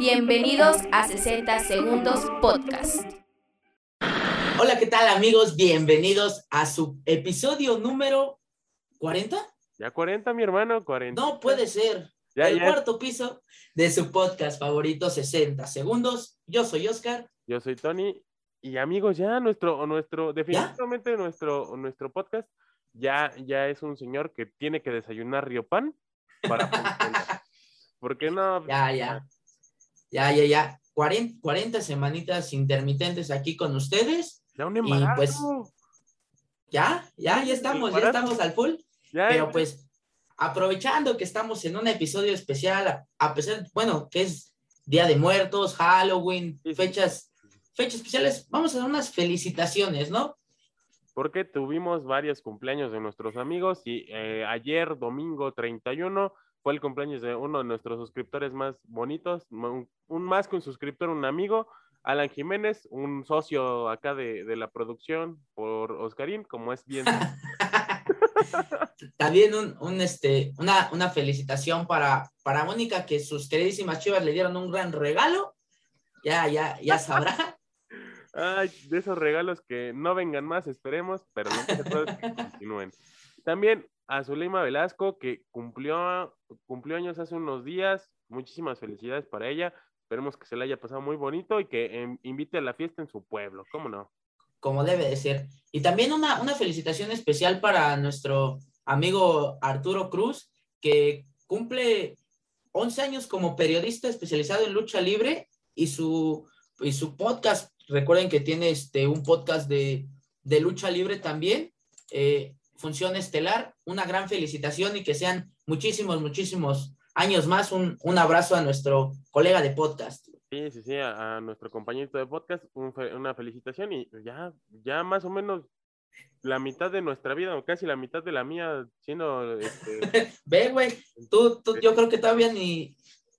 Bienvenidos a 60 Segundos Podcast. Hola, ¿qué tal amigos? Bienvenidos a su episodio número 40. Ya 40, mi hermano, 40. No puede ser. Ya, el ya. cuarto piso de su podcast favorito, 60 Segundos. Yo soy Oscar. Yo soy Tony. Y amigos, ya nuestro, nuestro, definitivamente nuestro, nuestro podcast ya, ya es un señor que tiene que desayunar Riopan para funcionar. Porque no, Ya, ya. Ya, ya, ya. 40, 40 semanitas intermitentes aquí con ustedes. ya un Y, embarazo. pues, Ya, ya, ya estamos, ya estamos al full. ya, Pero pues, aprovechando que estamos en un episodio especial, a- a pesar, bueno, que es Día de Muertos, Halloween, sí. fechas, fechas especiales, vamos a dar unas felicitaciones, ¿no? porque tuvimos varios cumpleaños de nuestros amigos y eh, ayer, domingo 31, fue el cumpleaños de uno de nuestros suscriptores más bonitos, un, un más que un suscriptor, un amigo, Alan Jiménez, un socio acá de, de la producción por Oscarín, como es bien. También un, un, este, una, una felicitación para, para Mónica, que sus queridísimas chivas le dieron un gran regalo. Ya, ya, ya sabrá. Ay, de esos regalos que no vengan más, esperemos, pero que se puede que continúen. También a Zuleima Velasco, que cumplió, cumplió años hace unos días. Muchísimas felicidades para ella. Esperemos que se la haya pasado muy bonito y que em, invite a la fiesta en su pueblo. ¿Cómo no? como debe de ser. Y también una, una felicitación especial para nuestro amigo Arturo Cruz, que cumple 11 años como periodista especializado en lucha libre y su, y su podcast, recuerden que tiene este, un podcast de, de lucha libre también, eh, Función Estelar, una gran felicitación y que sean muchísimos, muchísimos años más. Un, un abrazo a nuestro colega de podcast. Sí, sí, sí, a, a nuestro compañero de podcast, un una felicitación y ya, ya más o menos la mitad de nuestra vida, o casi la mitad de la mía, siendo este, Ve, güey, tú, tú, yo creo que todavía ni,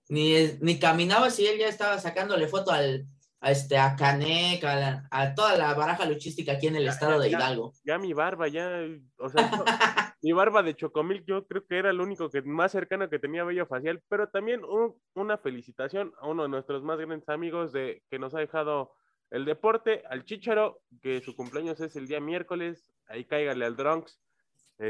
ni, ni caminabas y él ya estaba sacándole foto al, a, este, a Canek, a, la- a toda la baraja luchística aquí en el Ya, estado ya, de. Hidalgo. ya mi barba, ya, o sea, mi barba de chocomil, yo creo que era lo único que más cercano que tenía vello facial, pero también un- una felicitación a uno de nuestros más grandes amigos de que nos ha dejado el deporte, al Chicharo, que su cumpleaños es el día miércoles, ahí cáigale al Drunks.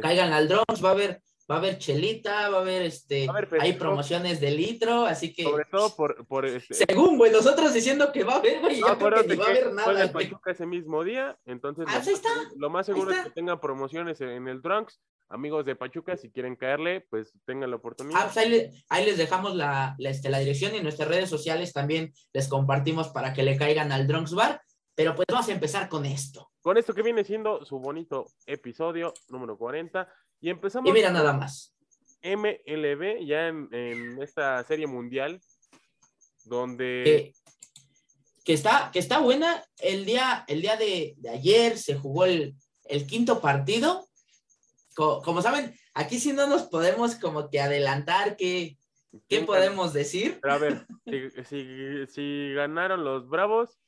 Caigan al Drones, va a haber, va a haber chelita, va a haber este, a hay promociones de litro, así que sobre todo por, por este, según, güey, nosotros diciendo que va a haber, güey, No, yo creo que ni va a haber nada, el. Pachuca ese mismo día, entonces Ah, lo, está, seguro- lo más seguro es que tengan promociones en el Drunks. Amigos de Pachuca, si quieren caerle, pues tengan la oportunidad. Ah, pues ahí, le- ahí les dejamos la, la, este, la dirección y en nuestras redes sociales también les compartimos para que le caigan al Drunks Bar. Pero pues vamos a empezar con esto. Con esto que viene siendo su bonito episodio número 40. Y empezamos Y mira nada más. MLB ya en, en esta serie mundial, donde que, que está, que está buena. El día, el día de, de ayer se jugó el, el quinto partido. Co- como saben, aquí sí no nos podemos como que adelantar qué, qué ¿quién podemos decir. Pero a ver, si, si- si ganaron los Bravos,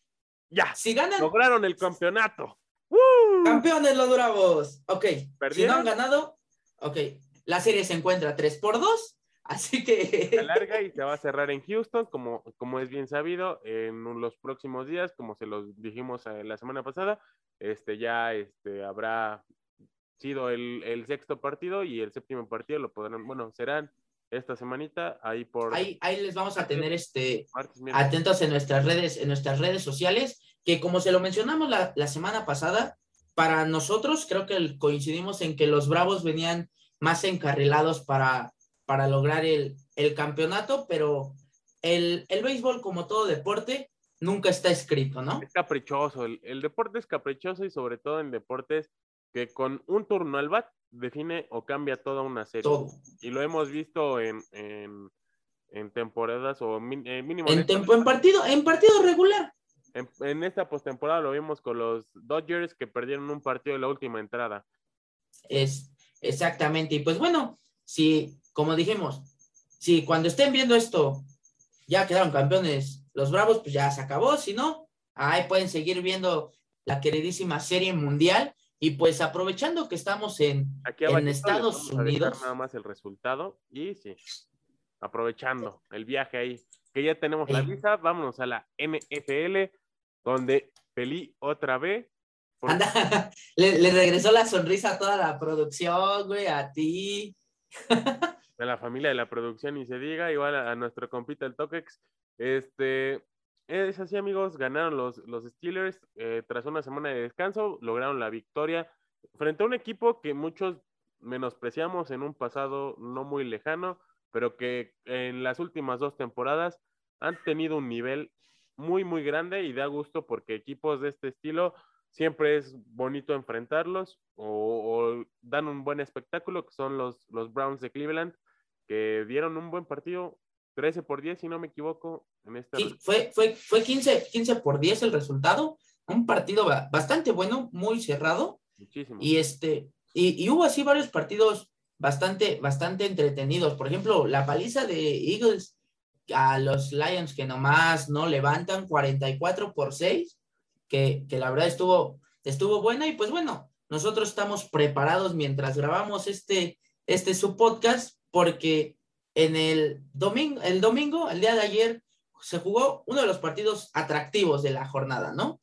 ya, Si ganan, lograron el campeonato. ¡Woo! campeones los Bravos. Ok, si no han ganado, ok, la serie se encuentra 3 por 2. Así que se alarga y se va a cerrar en Houston, como, como es bien sabido, en los próximos días, como se los dijimos eh, la semana pasada, este ya este, habrá sido el, el sexto partido y el séptimo partido lo podrán, bueno, serán esta semanita ahí por ahí, ahí les vamos a tener este, martes, atentos en nuestras redes, en nuestras redes sociales, que como se lo mencionamos la, la semana pasada, para nosotros creo que coincidimos en que los Bravos venían más encarrilados para, para lograr el, el campeonato, pero el, el béisbol, como todo deporte, nunca está escrito, ¿no? Es caprichoso, el, el deporte es caprichoso y sobre todo en deportes que con un turno al bat define o cambia toda una serie. Todo. Y lo hemos visto en, en, en temporadas o min- eh, mínimo En, tempo, en partido, en partido regular. En, en esta postemporada lo vimos con los Dodgers que perdieron un partido de la última entrada. Es exactamente. Y pues bueno, si, como dijimos, si cuando estén viendo esto ya quedaron campeones los Bravos, pues ya se acabó. Si no, ahí pueden seguir viendo la queridísima serie mundial. Y pues aprovechando que estamos en, Aquí En Estados vamos a dejar Unidos. Nada más el resultado y sí, aprovechando el viaje ahí. que ya tenemos la Ey. visa, vámonos a la NFL, donde Pelí otra vez. Anda, le, le regresó la sonrisa a toda la producción, güey, a ti. a la familia de la producción y se diga, igual a, a nuestro compita el Tokex. Este, es así, amigos, ganaron los, los Steelers eh, tras una semana de descanso, lograron la victoria frente a un equipo que muchos menospreciamos en un pasado no muy lejano, pero que en las últimas dos temporadas han tenido un nivel muy, muy grande y da gusto porque equipos de este estilo siempre es bonito enfrentarlos o, o dan un buen espectáculo, que son los, los Browns de Cleveland, que dieron un buen partido, 13 por 10, si no me equivoco, en este Sí, fue, fue, fue 15, 15 por 10 el resultado. Un partido ba- bastante bueno, muy cerrado. muchísimo. Y este, y, y hubo así varios partidos bastante, bastante entretenidos. Por ejemplo, la paliza de Eagles a los Lions que nomás no levantan 44 por 6, que, que la verdad estuvo, estuvo buena. Y pues bueno, nosotros estamos preparados mientras grabamos este, este su podcast, porque en el domingo, el domingo, el día de ayer, se jugó uno de los partidos atractivos de la jornada, ¿no?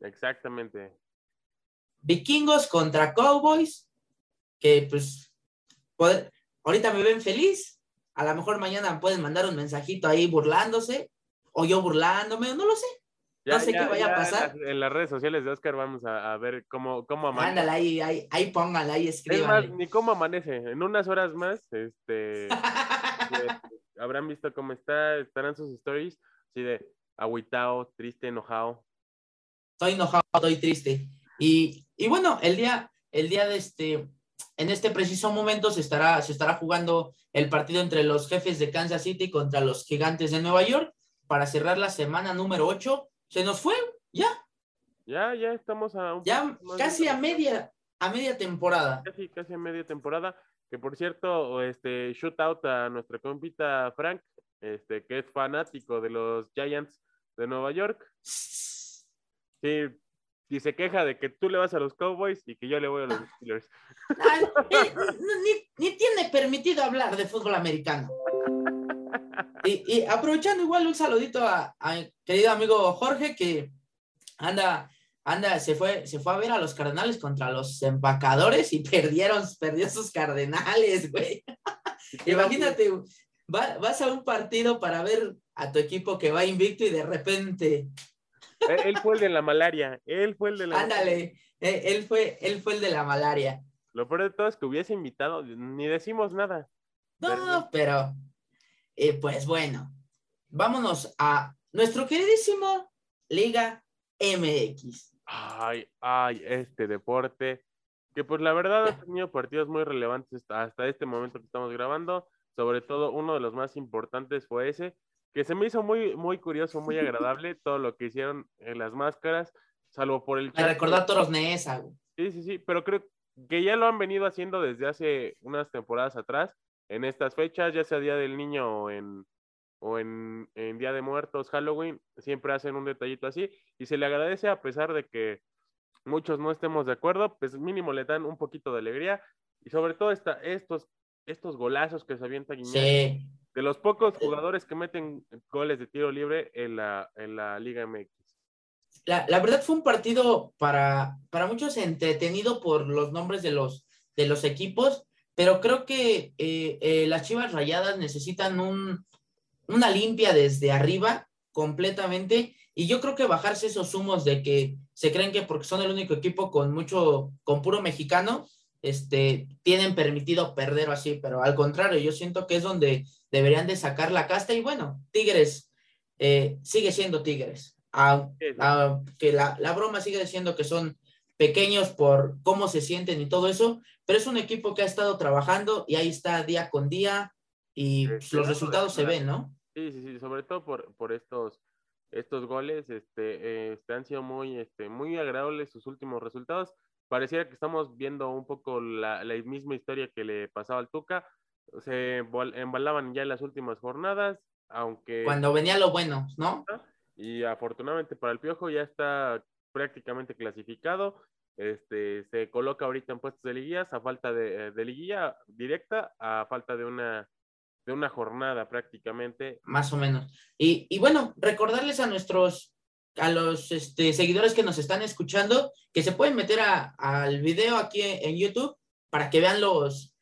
Exactamente. Vikingos contra Cowboys, que pues poder- ahorita me ven feliz, a lo mejor mañana pueden mandar un mensajito ahí burlándose, o yo burlándome, no lo sé. No sé qué vaya a en pasar. En las, redes sociales de Oscar vamos a, a ver cómo, cómo amanece. Ándale, ahí, ahí, ahí pónganla, ahí Es más, escríbanle. ni cómo amanece. En unas horas más, este, eh, habrán visto cómo está, estarán sus stories, así de agüitao, triste, enojado. estoy enojado, estoy triste. Y, y bueno, el día, el día de este, en este preciso momento se estará, se estará jugando el partido entre los jefes de Kansas City contra los gigantes de Nueva York para cerrar la semana número 8. Se nos fue, ya, Ya, ya estamos a un ya casi a media, a media temporada. casi, casi a media temporada. Que por cierto, este shootout a nuestro compita Frank, este, que es fanático de los Giants de Nueva York. Sí, y se queja de que tú le vas a los Cowboys y que yo le voy a los Steelers. Ay, eh, ni, ni tiene permitido hablar de fútbol americano. Y, y aprovechando igual un saludito a, a mi querido amigo Jorge que anda, anda, se fue, se fue a ver a los Cardenales contra los empacadores y perdieron, perdió sus Cardenales, güey. Imagínate, va- vas a un partido para ver a tu equipo que va invicto y de repente, Él, él fue el de la malaria. Él fue el de la ándale, eh, él fue, él fue el de la malaria. Lo peor de todo es que hubiese invitado, ni decimos nada. No, pero, eh, pues bueno, vámonos a nuestro queridísimo Liga MX. Ay, ay, este deporte. Que pues la verdad ha tenido partidos muy relevantes hasta este momento que estamos grabando. Sobre todo uno de los más importantes fue ese, que se me hizo muy, muy curioso, muy agradable todo lo que hicieron en las máscaras, salvo por el Me recordó a Toros güey. Sí, sí, sí, pero creo que ya lo han venido haciendo desde hace unas temporadas atrás, en estas fechas, ya sea Día del Niño o en, o en, en Día de Muertos, Halloween, siempre hacen un detallito así y se le agradece a pesar de que muchos no estemos de acuerdo, pues mínimo le dan un poquito de alegría y sobre todo esta, estos, estos golazos que se avienta Guiñac, Sí, de los pocos jugadores que meten goles de tiro libre en la, en la Liga MX. la, la verdad fue un partido para, para muchos entretenido por los nombres de los, de los equipos, pero creo que eh, eh, las Chivas Rayadas necesitan un, una limpia desde arriba completamente y yo creo que bajarse esos humos de que se creen que porque son el único equipo con mucho, con puro mexicano, este, tienen permitido perder o así, pero al contrario, yo siento que es donde deberían de sacar la casta y bueno, Tigres eh, sigue siendo Tigres, aunque sí. aunque la, la broma sigue diciendo que son pequeños por cómo se sienten y todo eso, pero es un equipo que ha estado trabajando y ahí está día con día y Sí, sí, los resultados se ven, ¿no? Sí, sí, sí, sobre todo por, por estos, estos goles, este, eh, este, han sido muy, este, muy agradables sus últimos resultados. Pareciera que estamos viendo un poco la, la misma historia que le pasaba al Tuca. Se embalaban ya en las últimas jornadas, aunque Cuando venía lo bueno, ¿no? y afortunadamente para el Piojo ya está prácticamente clasificado. Este, se coloca ahorita en puestos de liguillas a falta de, eh, de liguilla directa, a falta de una de una jornada prácticamente. Más o menos. Y, y bueno, recordarles a nuestros, a los este, seguidores que nos están escuchando, que se pueden meter al video aquí en YouTube para que vean los,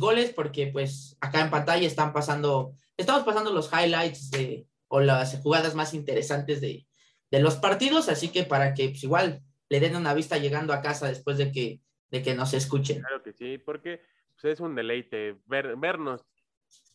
goles, porque pues acá en pantalla están pasando, estamos pasando los highlights de, o las jugadas más interesantes de, de los partidos, así que para que pues, igual le den una vista llegando a casa después de que, de que nos escuchen. Claro que sí, porque pues, es un deleite ver, vernos.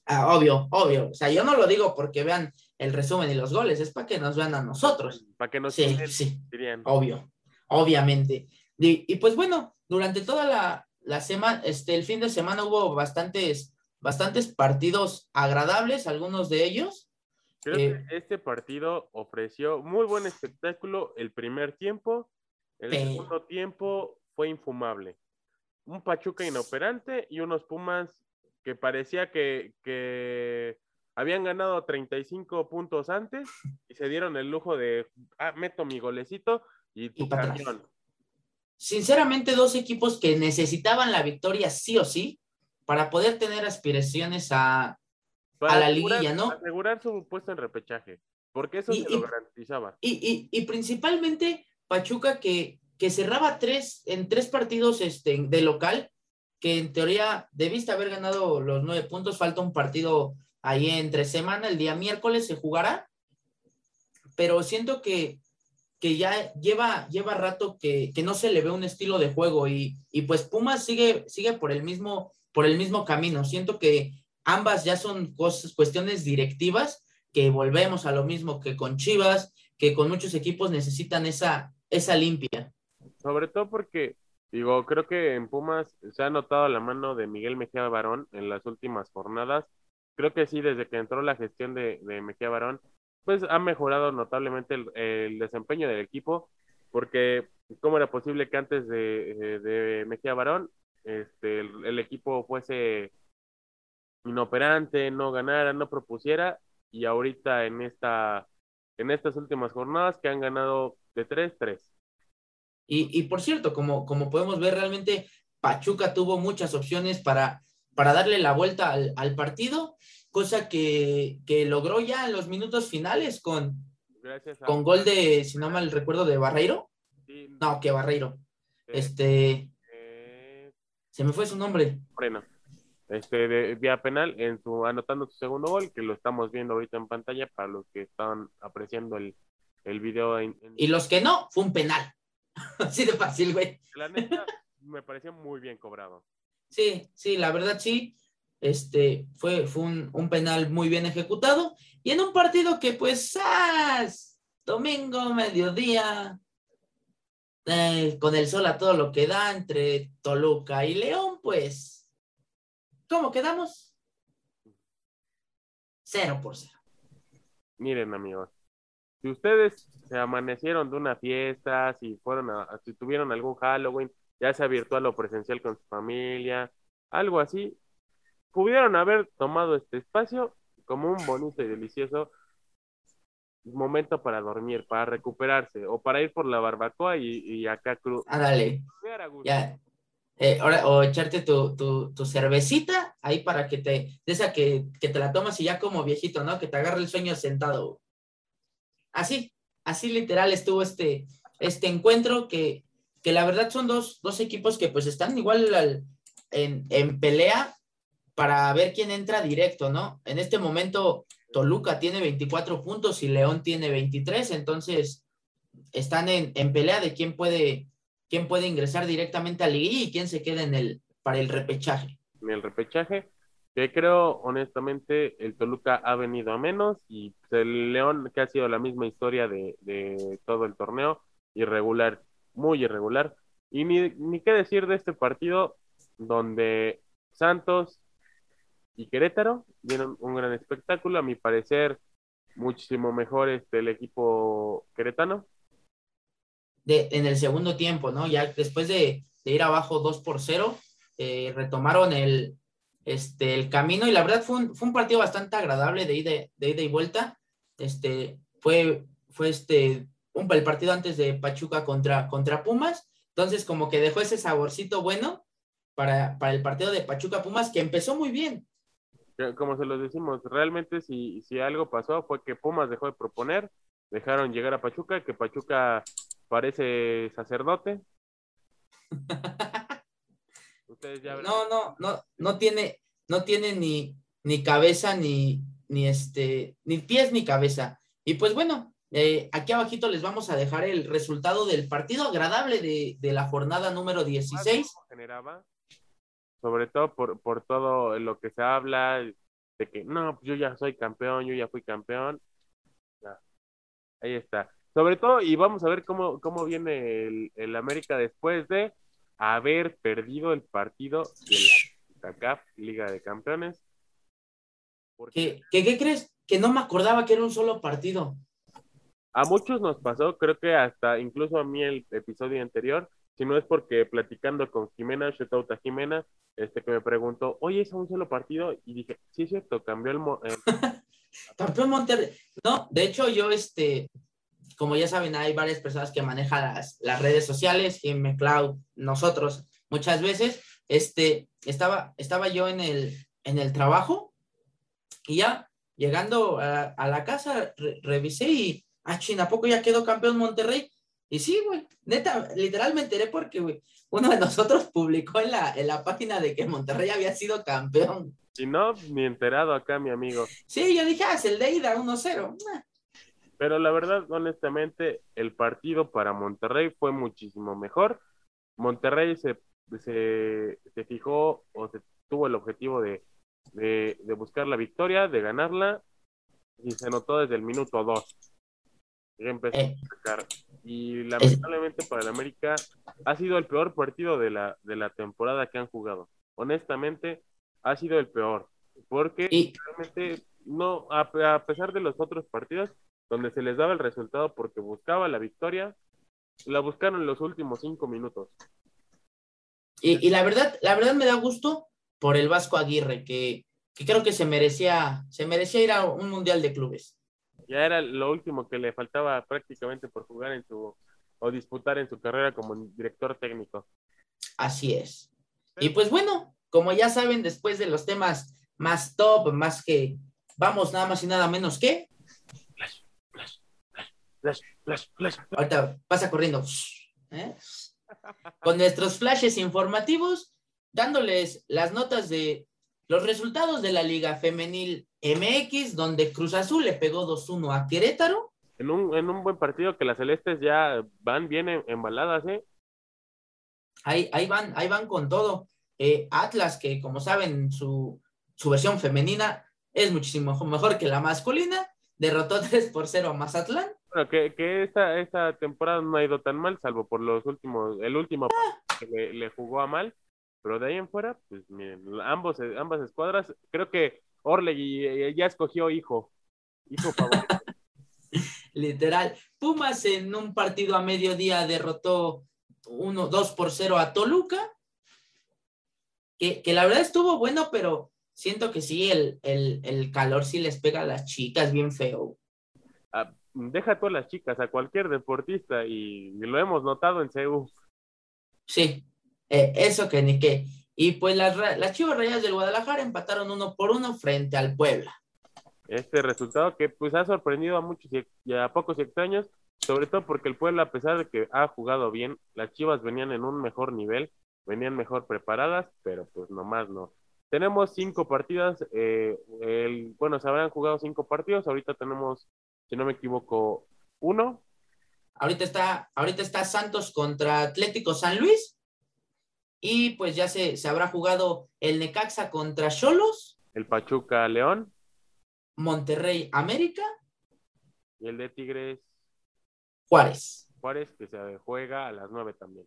Ah, obvio, obvio. O sea, yo no lo digo porque vean el resumen y los goles, es para que nos vean a nosotros. Para que nos Sí, sigan, sí, dirían. obvio, obviamente. Y, y pues bueno, durante toda la, la semana, este, el fin de semana hubo bastantes, bastantes partidos agradables, algunos de ellos. Creo Eh, que este partido ofreció muy buen espectáculo el primer tiempo. El segundo tiempo fue infumable. Un Pachuca inoperante y unos Pumas que parecía que, que habían ganado 35 puntos antes y se dieron el lujo de, ah, meto mi golecito y tu atrás. camión. Sinceramente, dos equipos que necesitaban la victoria sí o sí para poder tener aspiraciones a, Para A la asegurar- liguilla, ¿no? Asegurar su puesto en repechaje, porque eso Y- se lo y- garantizaba. Y, y, y principalmente Pachuca que, que cerraba tres en tres partidos este, de local, que en teoría debiste haber ganado los nueve puntos, falta un partido ahí entre semana, el día miércoles se jugará, pero siento que, que ya lleva, lleva rato que, que no se le ve un estilo de juego y, y pues Pumas sigue, sigue por, el mismo, por el mismo camino. Siento que ambas ya son cosas, cuestiones directivas que volvemos a lo mismo que con Chivas, que con muchos equipos necesitan esa, esa limpia. Sobre todo porque, digo, creo que en Pumas se ha notado la mano de Miguel Mejía Barón en las últimas jornadas. Creo que sí, desde que entró la gestión de, de Mejía Barón, pues ha mejorado notablemente el, desempeño del equipo, porque cómo era posible que antes de, de Mejía Barón este, el, el equipo fuese inoperante, no ganara, no propusiera, y ahorita en esta en estas últimas jornadas que han ganado de 3-3. Y, y por cierto, como, como podemos ver, realmente Pachuca tuvo muchas opciones para, para darle la vuelta al, al partido, cosa que, que logró ya en los minutos finales con, Gracias a con gol de, si no mal recuerdo, de Barreiro. Sí, No, que Barreiro. de- Este, eh, se me fue su nombre. Moreno. Este, de vía penal, en su, anotando su segundo gol, que lo estamos viendo ahorita en pantalla para los que están apreciando el, el video. En, en- Y los que no, fue un penal. Así de fácil, güey. La neta, me pareció muy bien cobrado. Sí, sí, la verdad sí. Este fue, fue un, un penal muy bien ejecutado. Y en un partido que, pues, ¡zas! domingo, mediodía, eh, con el sol a todo lo que da entre Toluca y León, pues, ¿cómo quedamos? Cero por cero. Miren, amigos, si ustedes se amanecieron de una fiesta, si fueron a, si tuvieron algún Halloween, ya sea virtual o presencial con su familia, algo así, pudieron haber tomado este espacio como un bonito y delicioso momento para dormir, para recuperarse, o para ir por la barbacoa y, y acá cru- Ándale, crudear a gusto. ya. Eh, ahora, o echarte tu, tu, tu cervecita ahí para que te, esa que, que te la tomas y ya como viejito, ¿no? Que te agarre el sueño sentado. Así, así literal estuvo este, este encuentro que, que la verdad son dos, dos equipos que pues están igual al- en, en pelea para ver quién entra directo, ¿no? En este momento Toluca tiene 24 puntos y León tiene 23, entonces están en, en pelea de quién puede, quién puede ingresar directamente a Liguilla y quién se queda en el, para el repechaje. el repechaje, que creo honestamente el Toluca ha venido a menos y el León, que ha sido la misma historia de, de todo el torneo, irregular, muy irregular. Y ni, ni qué decir de este partido donde Santos y Querétaro dieron un gran espectáculo, a mi parecer muchísimo mejor este, el equipo queretano. de, en el segundo tiempo, ¿no? Ya después de, de ir abajo 2 por 0, eh, retomaron el, este, el camino y la verdad fue un, fue un partido bastante agradable de ida, de ida y vuelta. Este, fue, fue este, un, el partido antes de Pachuca contra, contra Pumas, entonces como que dejó ese saborcito bueno para, para el partido de Pachuca Pumas que empezó muy bien. como se los decimos, realmente si, si algo pasó fue que Pumas dejó de proponer, dejaron llegar a Pachuca, que Pachuca parece sacerdote. Ustedes ya no, no, no, no tiene, no tiene ni, ni cabeza, ni, ni este, ni pies ni cabeza. Y pues bueno, eh, aquí abajito les vamos a dejar el resultado del partido agradable de, de la jornada número 16. Generaba, sobre todo por, por todo lo que se habla de que no, pues yo ya soy campeón, yo ya fui campeón. ahí está. Sobre todo, y vamos a ver cómo, cómo viene el, el América después de haber perdido el partido de la CACAF, Liga de Campeones. ¿Qué, ¿Qué, ¿Qué crees? Que no me acordaba que era un solo partido. A muchos nos pasó, creo que hasta incluso a mí el episodio anterior, si no es porque platicando con Jimena, Shetauta Jimena, este que me preguntó, oye, es un solo partido, y dije, sí es cierto, cambió el... Campeón Monterrey. No, de hecho yo, este, como ya saben, hay varias personas que manejan las, las redes sociales, Jimmy Cloud, nosotros, muchas veces, este, estaba, estaba yo en el, en el trabajo y ya llegando a, la casa, revisé y, ah, China, poco ya quedó campeón Monterrey? Y sí, güey, neta, literalmente enteré porque, güey, uno de nosotros publicó en la, en la página de que Monterrey había sido campeón. Si no, ni enterado acá, mi amigo. Sí, yo dije, ah, es el de ida 1-0. Pero la verdad, honestamente, el partido para Monterrey fue muchísimo mejor. Monterrey se, se, se fijó o se tuvo el objetivo de, de, de, buscar la victoria, de ganarla, y se notó desde el minuto 2. empezó a sacar y lamentablemente para el América ha sido el peor partido de la, de la temporada que han jugado. Honestamente, ha sido el peor, porque realmente no, a, pesar de los otros partidos donde se les daba el resultado porque buscaba la victoria, la buscaron en los últimos cinco minutos. Y, y la verdad, la verdad me da gusto por el Vasco Aguirre, que, que creo que se merecía, se merecía ir a un mundial de clubes ya era lo último que le faltaba prácticamente por jugar en su o disputar en su carrera como director técnico. Así es. Y pues bueno, como ya saben, después de los temas más top, más que vamos nada más y nada menos que. Ahorita pasa corriendo. ¿eh? Con nuestros flashes informativos, dándoles las notas de los resultados de la Liga Femenil MX, donde Cruz Azul le pegó 2-1 a Querétaro. En un, en un buen partido que las celestes ya van bien embaladas, ¿eh? Ahí, ahí, van, ahí van con todo. Eh, Atlas, que como saben, su, su versión femenina es muchísimo mejor que la masculina, derrotó 3 por 0 a Mazatlán. Bueno, que, que esta, esta temporada no ha ido tan mal, salvo por los últimos, el último que le, le, jugó a mal. Pero de ahí en fuera, pues miren, ambos, ambas escuadras, creo que Orlegui eh, ya escogió hijo, hijo favorito. Literal. Pumas en un partido a mediodía derrotó 1, 2 por 0 a Toluca. Que, que, la verdad estuvo bueno, pero siento que sí, el, el, el calor sí les pega a las chicas bien feo. Ah, deja todas las chicas, a cualquier deportista, y, lo hemos notado en CEU. Sí, eh, eso que ni qué. Y pues las, las Chivas Rayas del Guadalajara empataron uno por uno frente al Puebla. Este resultado que pues ha sorprendido a muchos y a pocos extraños, sobre todo porque el Puebla, a pesar de que ha jugado bien, las Chivas venían en un mejor nivel, venían mejor preparadas, pero pues nomás no. Tenemos cinco partidas, eh, el, bueno, se habrán jugado cinco partidos, ahorita tenemos, si no me equivoco, uno. Ahorita está, ahorita está Santos contra Atlético San Luis y pues ya se, se habrá jugado el Necaxa contra Cholos. El Pachuca León. Monterrey América. Y el de Tigres. Juárez. Juárez que se juega a las nueve también.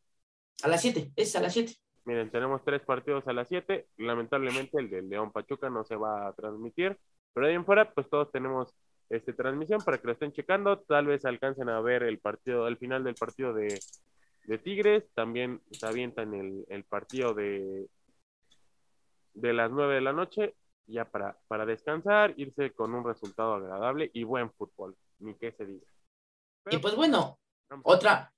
A las siete, es a las siete. Miren, tenemos tres partidos a las siete. Lamentablemente el de León Pachuca no se va a transmitir. Pero ahí en fuera, pues todos tenemos este, transmisión para que lo estén checando. Tal vez alcancen a ver el partido, el final del partido de, de Tigres, también se avientan el, el partido de, de las 9 de la noche, ya para, para descansar, irse con un resultado agradable y buen fútbol, ni que se diga. y pues bueno, otra,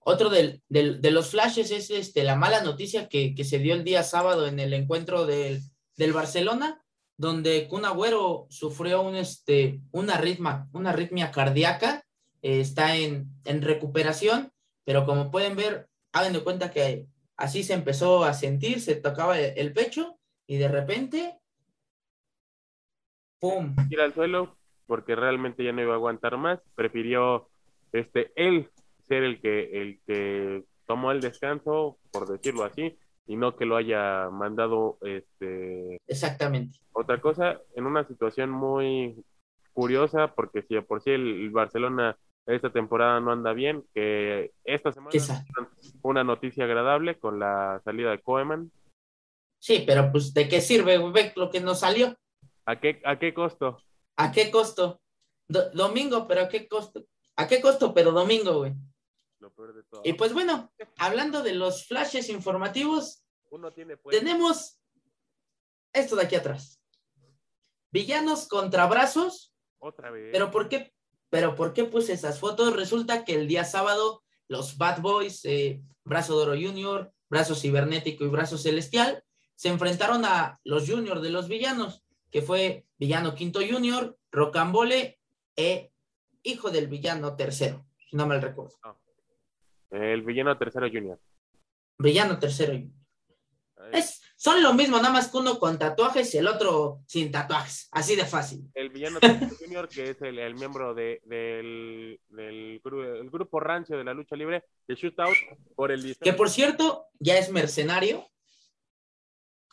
otro del, del, de los flashes es este, la mala noticia que, que, se dio el día sábado en el encuentro del, del Barcelona, donde Kun Agüero sufrió un, este, una, ritma, una arritmia cardíaca, eh, está en, en recuperación, pero como pueden ver, hagan de cuenta que así se empezó a sentir, se tocaba el pecho y de repente, ¡pum! Ir al suelo porque realmente ya no iba a aguantar más, prefirió este, él ser el que, el que tomó el descanso, por decirlo así, y no que lo haya mandado este exactamente. otra cosa en una situación muy curiosa porque si por sí el, Barcelona esta temporada no anda bien que esta semana una noticia agradable con la salida de Koeman. Sí pero pues de qué sirve ve lo que nos salió. A qué a qué costo a qué costo domingo pero a qué costo a qué costo pero domingo güey y pues bueno, hablando de los flashes informativos, pues tenemos esto de aquí atrás. Villanos contra brazos. Otra vez. Pero ¿por qué? Pero ¿por qué puse esas fotos? Resulta que el día sábado los Bad Boys, eh, Brazo Doro Junior, Brazo Cibernético y Brazo Celestial, se enfrentaron a los Junior de los villanos, que fue Villano Quinto Junior, Rocambole e Hijo del Villano Tercero, si no mal recuerdo. Ah. El villano tercero junior. Villano tercero junior. Es, son lo mismo, nada más que uno con tatuajes y el otro sin tatuajes. Así de fácil. El villano junior, que es el, miembro de, del, del el grupo rancio de la lucha libre, de Shootout, por el Que por cierto, ya es mercenario.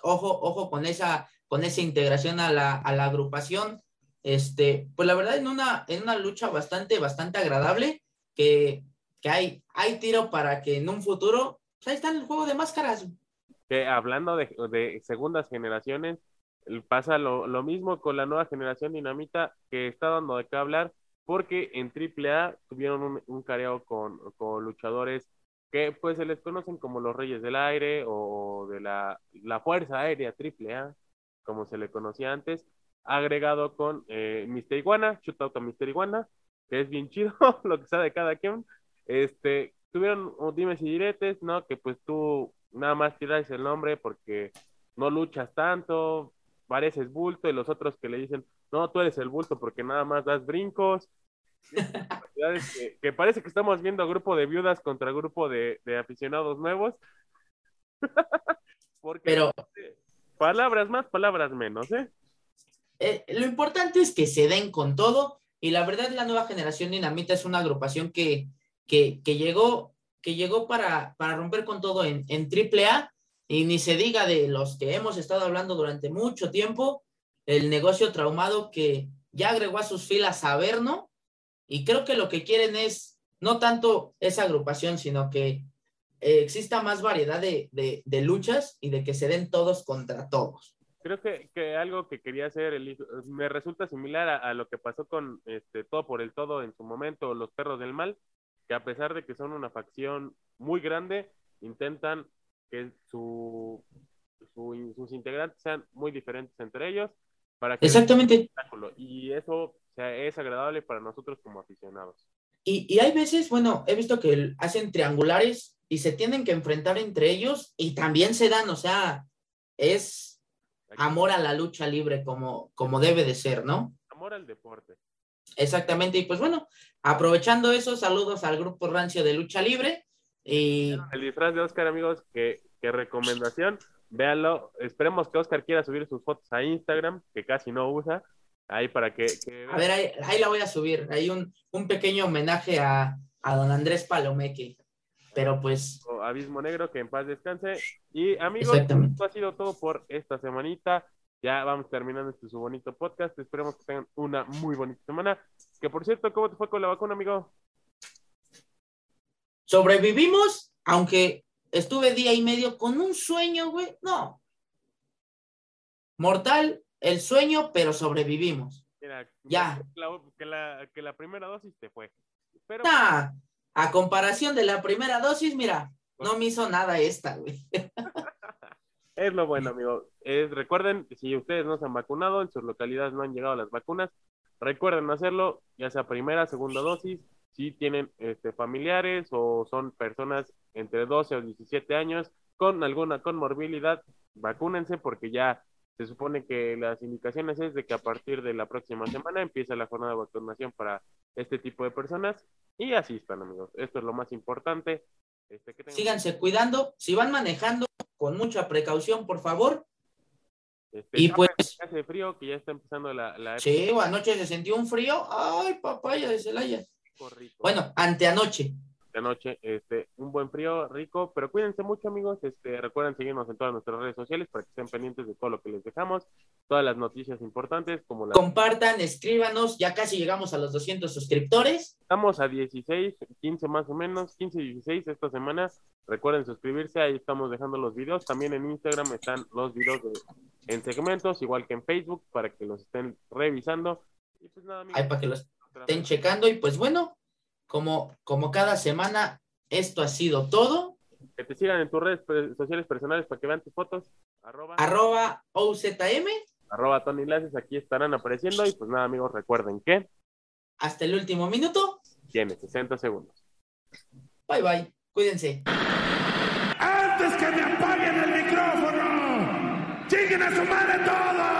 Ojo, ojo con esa, con esa integración a la, a la agrupación. Este, pues la verdad, en una, en una lucha bastante, bastante agradable, que que hay, hay tiro para que en un futuro, pues ahí está el juego de máscaras. Que hablando de, segundas generaciones, pasa lo, mismo con la nueva generación dinamita que está dando de qué hablar, porque en AAA tuvieron un, un careo con, luchadores que pues se les conocen como los Reyes del Aire o de la, Fuerza Aérea AAA, como se le conocía antes, agregado con eh, Mister Iguana, Shootout a Mister Iguana, que es bien chido lo que sabe de cada quien, este, tuvieron dimes y diretes, ¿no? Que pues tú nada más tiras el nombre porque no luchas tanto, pareces bulto, y los otros que le dicen, no, tú eres el bulto porque nada más das brincos. que, parece que estamos viendo grupo de viudas contra grupo de, aficionados nuevos. porque Pero palabras más, palabras menos, ¿eh? ¿eh? Lo importante es que se den con todo y la verdad la nueva generación Dinamita es una agrupación que, que, llegó, que llegó para, para romper con todo en, en AAA y ni se diga de los que hemos estado hablando durante mucho tiempo, el negocio traumado que ya agregó a sus filas a Verno y creo que lo que quieren es no tanto esa agrupación, sino que eh, exista más variedad de, de, luchas y de que se den todos contra todos. Creo que, que algo que quería hacer me resulta similar a, a, lo que pasó con este, Todo por el Todo en su momento, Los Perros del Mal, que a pesar de que son una facción muy grande, intentan que su, sus integrantes sean muy diferentes entre ellos para que Exactamente. y eso sea, es agradable para nosotros como aficionados. Y, y, hay veces, bueno, he visto que hacen triangulares y se tienen que enfrentar entre ellos y también se dan, o sea, es amor a la lucha libre como, como debe de ser, ¿no? Amor al deporte. Exactamente, y pues bueno, aprovechando eso, saludos al grupo rancio de lucha libre. Y... El disfraz de Oscar, amigos, qué, recomendación. Véanlo, esperemos que Oscar quiera subir sus fotos a Instagram, que casi no usa, ahí para que... A ver, ahí, la voy a subir, hay un, pequeño homenaje a, don Andrés Palomeque, pero pues... Abismo Negro, que en paz descanse. Y amigos, esto ha sido todo por esta semanita. Ya vamos terminando este su bonito podcast. Esperemos que tengan una muy bonita semana. Que por cierto, ¿cómo te fue con la vacuna, amigo? Sobrevivimos, aunque estuve día y medio con un sueño, güey. No. Mortal, el sueño, pero sobrevivimos. ya. Que la, que la, primera dosis te fue. Pero... a comparación de la primera dosis, mira, no me hizo nada esta, güey. Es lo bueno, amigo. Es, recuerden, si ustedes no se han vacunado, en sus localidades no han llegado las vacunas, recuerden hacerlo, ya sea primera, segunda dosis, si tienen este, familiares o son personas entre 12 o 17 años con alguna conmorbilidad, vacúnense porque ya Se supone que las indicaciones es de que a partir de la próxima semana empieza la jornada de vacunación para este tipo de personas y así están, amigos. Esto es lo más importante. Este, que Síganse cuidando. Si van manejando, con mucha precaución, por favor. Este, y pues- hace frío, que ya está empezando la, la Sí, anoche se sintió un frío. Ay, papaya de Celaya. Bueno, anteanoche. De noche, este, un buen frío rico, pero cuídense mucho amigos, este, recuerden seguirnos en todas nuestras redes sociales para que estén pendientes de todo lo que les dejamos, todas las noticias importantes, como la Compartan, escríbanos. Ya casi llegamos a los 200 suscriptores. estamos a 16, 15 más o menos, 15 y 16 esta semana, recuerden suscribirse, ahí estamos dejando los videos, también en Instagram están los videos de- en segmentos, igual que en Facebook, para que los estén revisando, y pues nada amigos, Ahí para que los estén checando. Y pues bueno, como, como cada semana, esto ha sido todo. que te sigan en tus redes sociales personales para que vean tus fotos, arroba, Arroba OZM. arroba Tony Laces, aquí estarán apareciendo, y pues nada amigos, recuerden que Hasta el último minuto. tiene 60 segundos. Bye bye. Cuídense. ¡Antes que me apaguen el micrófono! ¡Lleguen a su madre todos!